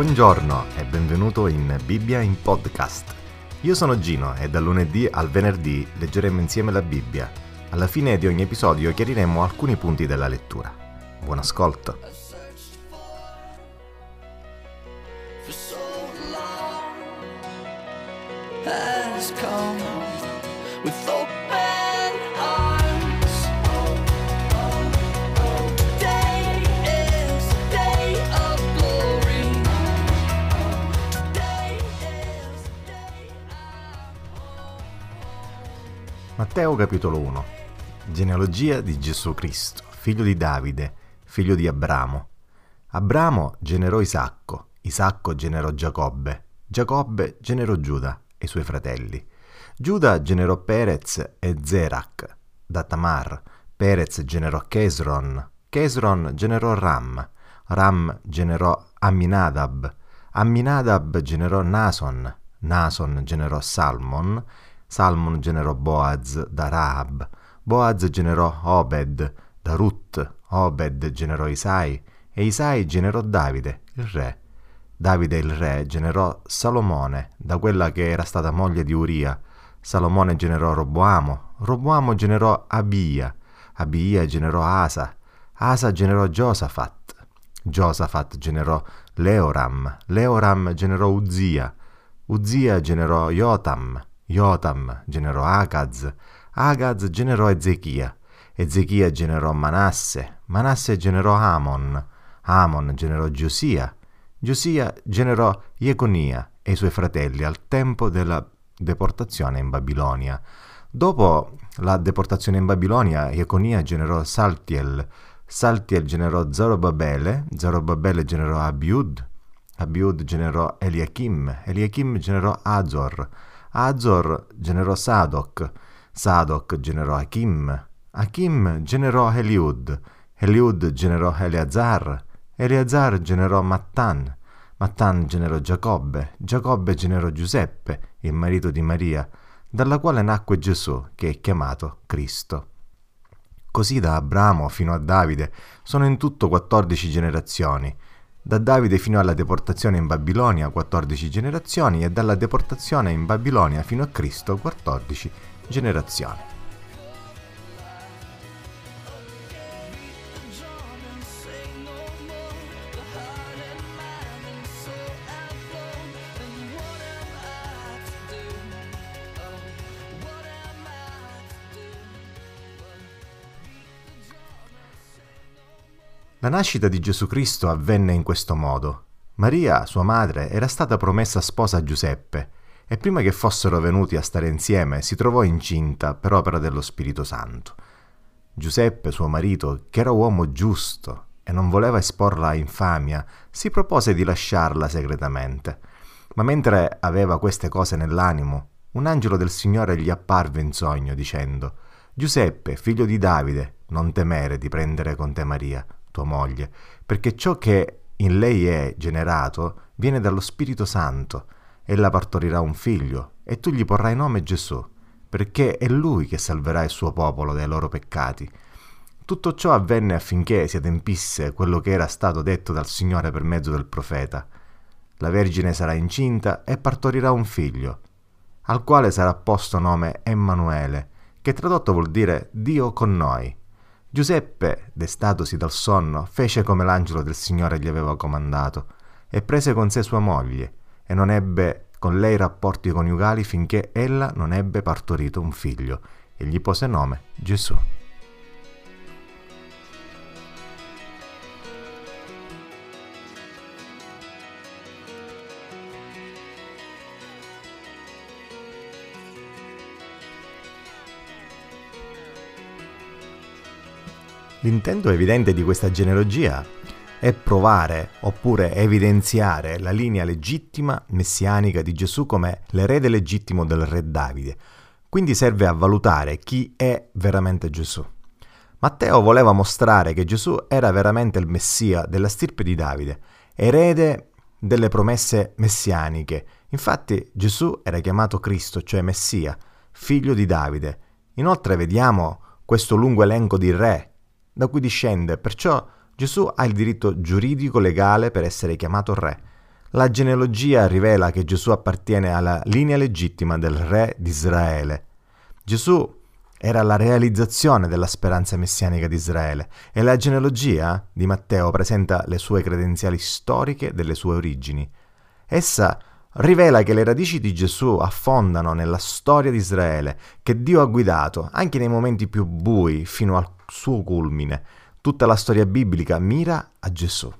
Buongiorno e benvenuto in Bibbia in podcast. Io sono Gino e dal lunedì al venerdì leggeremo insieme la Bibbia. Alla fine di ogni episodio chiariremo alcuni punti della lettura. Buon ascolto. has come Matteo capitolo 1 Genealogia di Gesù Cristo, figlio di Davide, figlio di Abramo. Abramo generò Isacco, Isacco generò Giacobbe, Giacobbe generò Giuda e i suoi fratelli. Giuda generò Perez e Zerach da Tamar, Perez generò Chesron, Chesron generò Ram, Ram generò Amminadab, Amminadab generò Nason, Nason generò Salmon, Salmon generò Boaz da Rahab, Boaz generò Obed da Ruth, Obed generò Isai e Isai generò Davide, il re. Davide il re generò Salomone da quella che era stata moglie di Uria. Salomone generò Roboamo, Roboamo generò Abia, Abia generò Asa, Asa generò Giosafat, Giosafat generò Leoram, Leoram generò Uzia, Uzia generò Jotam, Jotam generò Agaz, Agaz generò Ezechia, Ezechia generò Manasse, Manasse generò Amon, Amon generò Giosia, Giosia generò Jeconia e i suoi fratelli al tempo della deportazione in Babilonia. Dopo la deportazione in Babilonia, Jeconia generò Saltiel, Saltiel generò Zorobabele, Zorobabele generò Abiud, Abiud generò Eliachim, Eliachim generò Azor, Azor generò Sadoc, Sadoc generò Achim, Achim generò Eliud, Eliud generò Eleazar, Eleazar generò Mattan, Mattan generò Giacobbe, Giacobbe generò Giuseppe, il marito di Maria, dalla quale nacque Gesù, che è chiamato Cristo. Così da Abramo fino a Davide sono in tutto 14 generazioni, da Davide fino alla deportazione in Babilonia 14 generazioni e dalla deportazione in Babilonia fino a Cristo 14 generazioni. La nascita di Gesù Cristo avvenne in questo modo. Maria, sua madre, era stata promessa sposa a Giuseppe e prima che fossero venuti a stare insieme si trovò incinta per opera dello Spirito Santo. Giuseppe, suo marito, che era uomo giusto e non voleva esporla a infamia, si propose di lasciarla segretamente. Ma mentre aveva queste cose nell'animo, un angelo del Signore gli apparve in sogno dicendo Giuseppe, figlio di Davide, non temere di prendere con te Maria, tua moglie, perché ciò che in lei è generato viene dallo Spirito Santo. Ella partorirà un figlio e tu gli porrai nome Gesù, perché è lui che salverà il suo popolo dai loro peccati. Tutto ciò avvenne affinché si adempisse quello che era stato detto dal Signore per mezzo del profeta. La Vergine sarà incinta e partorirà un figlio, al quale sarà posto nome Emanuele, che tradotto vuol dire Dio con noi. Giuseppe, destatosi dal sonno, fece come l'angelo del Signore gli aveva comandato, e prese con sé sua moglie, e non ebbe con lei rapporti coniugali finché ella non ebbe partorito un figlio, e gli pose nome Gesù. L'intento evidente di questa genealogia è provare oppure evidenziare la linea legittima messianica di Gesù come l'erede legittimo del re Davide. Quindi serve a valutare chi è veramente Gesù. Matteo voleva mostrare che Gesù era veramente il Messia della stirpe di Davide, erede delle promesse messianiche. Infatti Gesù era chiamato Cristo, cioè Messia, figlio di Davide. Inoltre vediamo questo lungo elenco di re da cui discende, perciò Gesù ha il diritto giuridico legale per essere chiamato re. La genealogia rivela che Gesù appartiene alla linea legittima del re di Israele. Gesù era la realizzazione della speranza messianica di Israele e la genealogia di Matteo presenta le sue credenziali storiche delle sue origini. Essa rivela che le radici di Gesù affondano nella storia di Israele, che Dio ha guidato anche nei momenti più bui fino al suo culmine. Tutta la storia biblica mira a Gesù.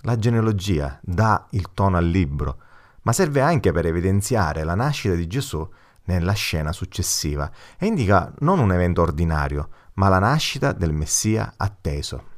La genealogia dà il tono al libro, ma serve anche per evidenziare la nascita di Gesù nella scena successiva e indica non un evento ordinario, ma la nascita del Messia atteso.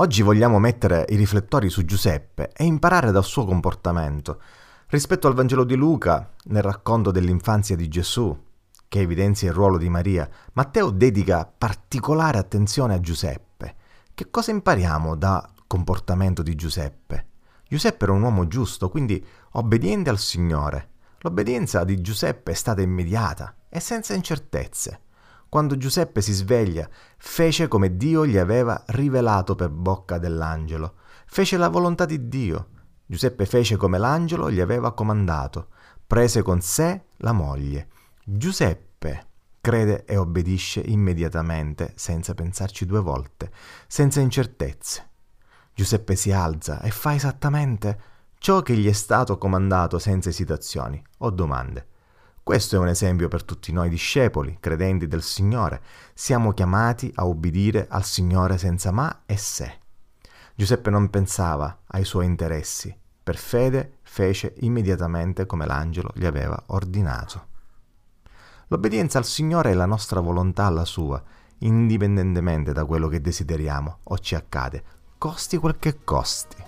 Oggi vogliamo mettere i riflettori su Giuseppe e imparare dal suo comportamento. Rispetto al Vangelo di Luca, nel racconto dell'infanzia di Gesù, che evidenzia il ruolo di Maria, Matteo dedica particolare attenzione a Giuseppe. Che cosa impariamo dal comportamento di Giuseppe? Giuseppe era un uomo giusto, quindi obbediente al Signore. L'obbedienza di Giuseppe è stata immediata e senza incertezze. Quando Giuseppe si sveglia, fece come Dio gli aveva rivelato per bocca dell'angelo. Fece la volontà di Dio. Giuseppe fece come l'angelo gli aveva comandato. Prese con sé la moglie. Giuseppe crede e obbedisce immediatamente, senza pensarci due volte, senza incertezze. Giuseppe si alza e fa esattamente ciò che gli è stato comandato senza esitazioni o domande. Questo è un esempio per tutti noi discepoli, credenti del Signore. Siamo chiamati a obbedire al Signore senza ma e se. Giuseppe non pensava ai suoi interessi. Per fede fece immediatamente come l'angelo gli aveva ordinato. L'obbedienza al Signore è la nostra volontà alla sua, indipendentemente da quello che desideriamo o ci accade, costi quel che costi.